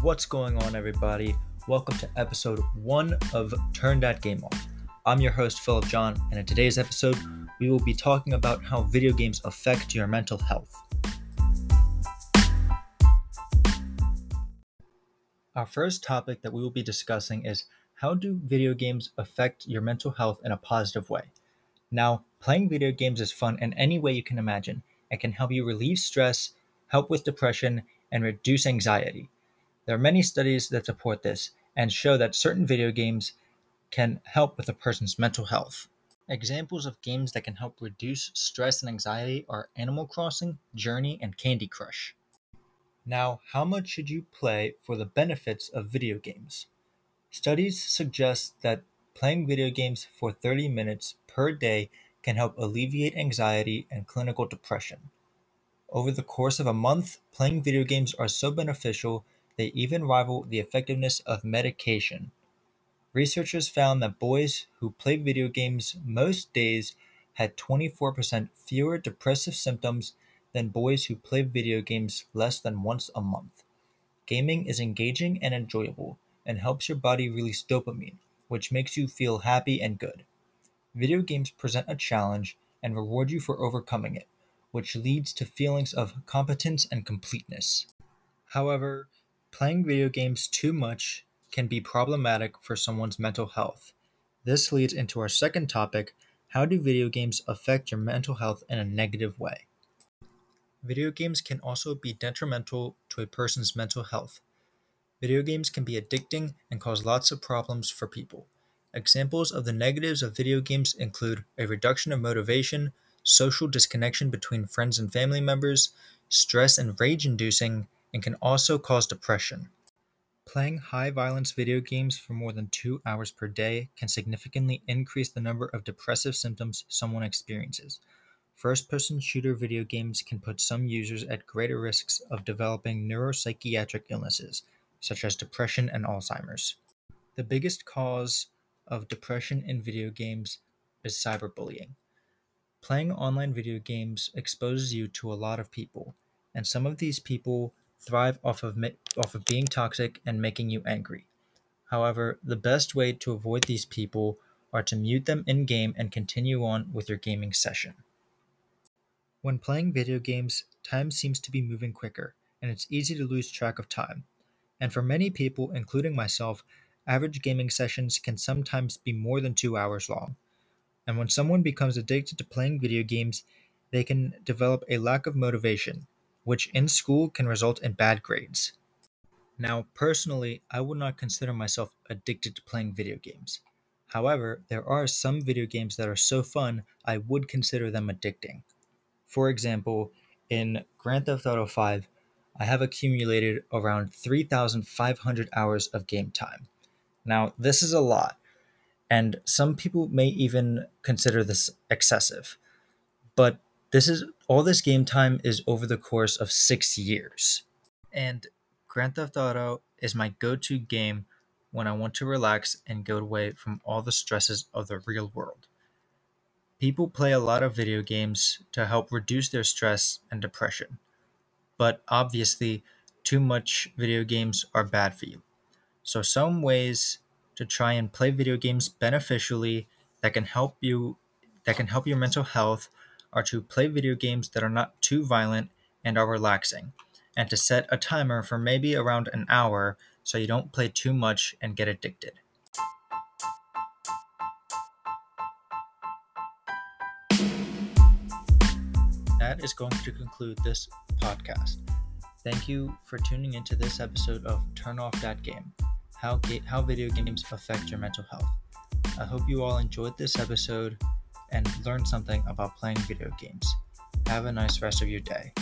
What's going on, everybody? Welcome to episode one of Turn That Game Off. I'm your host, Philip John, and in today's episode, we will be talking about how video games affect your mental health. Our first topic that we will be discussing is how do video games affect your mental health in a positive way? Now, playing video games is fun in any way you can imagine. It can help you relieve stress, help with depression, and reduce anxiety. There are many studies that support this and show that certain video games can help with a person's mental health. Examples of games that can help reduce stress and anxiety are Animal Crossing, Journey, and Candy Crush. Now, how much should you play for the benefits of video games? Studies suggest that playing video games for 30 minutes per day can help alleviate anxiety and clinical depression. Over the course of a month, playing video games are so beneficial they even rival the effectiveness of medication. Researchers found that boys who played video games most days had 24% fewer depressive symptoms than boys who played video games less than once a month. Gaming is engaging and enjoyable and helps your body release dopamine, which makes you feel happy and good. Video games present a challenge and reward you for overcoming it, which leads to feelings of competence and completeness. However, playing video games too much can be problematic for someone's mental health. This leads into our second topic how do video games affect your mental health in a negative way? Video games can also be detrimental to a person's mental health. Video games can be addicting and cause lots of problems for people. Examples of the negatives of video games include a reduction of motivation, social disconnection between friends and family members, stress and rage inducing, and can also cause depression. Playing high violence video games for more than two hours per day can significantly increase the number of depressive symptoms someone experiences. First person shooter video games can put some users at greater risks of developing neuropsychiatric illnesses, such as depression and Alzheimer's. The biggest cause of depression in video games is cyberbullying. Playing online video games exposes you to a lot of people, and some of these people thrive off of off of being toxic and making you angry. However, the best way to avoid these people are to mute them in game and continue on with your gaming session. When playing video games, time seems to be moving quicker, and it's easy to lose track of time. And for many people, including myself, average gaming sessions can sometimes be more than two hours long. And when someone becomes addicted to playing video games, they can develop a lack of motivation, which in school can result in bad grades. Now, personally, I would not consider myself addicted to playing video games. However, there are some video games that are so fun, I would consider them addicting. For example, in Grand Theft Auto 5, I have accumulated around 3,500 hours of game time. Now, this is a lot, and some people may even consider this excessive. But this is all this game time is over the course of six years. And Grand Theft Auto is my go to game when I want to relax and go away from all the stresses of the real world. People play a lot of video games to help reduce their stress and depression, but obviously, too much video games are bad for you. So, some ways to try and play video games beneficially that can help you that can help your mental health are to play video games that are not too violent and are relaxing, and to set a timer for maybe around an hour so you don't play too much and get addicted. That is going to conclude this podcast. Thank you for tuning into this episode of Turn Off That Game How, ga- how Video Games Affect Your Mental Health. I hope you all enjoyed this episode and learn something about playing video games. Have a nice rest of your day.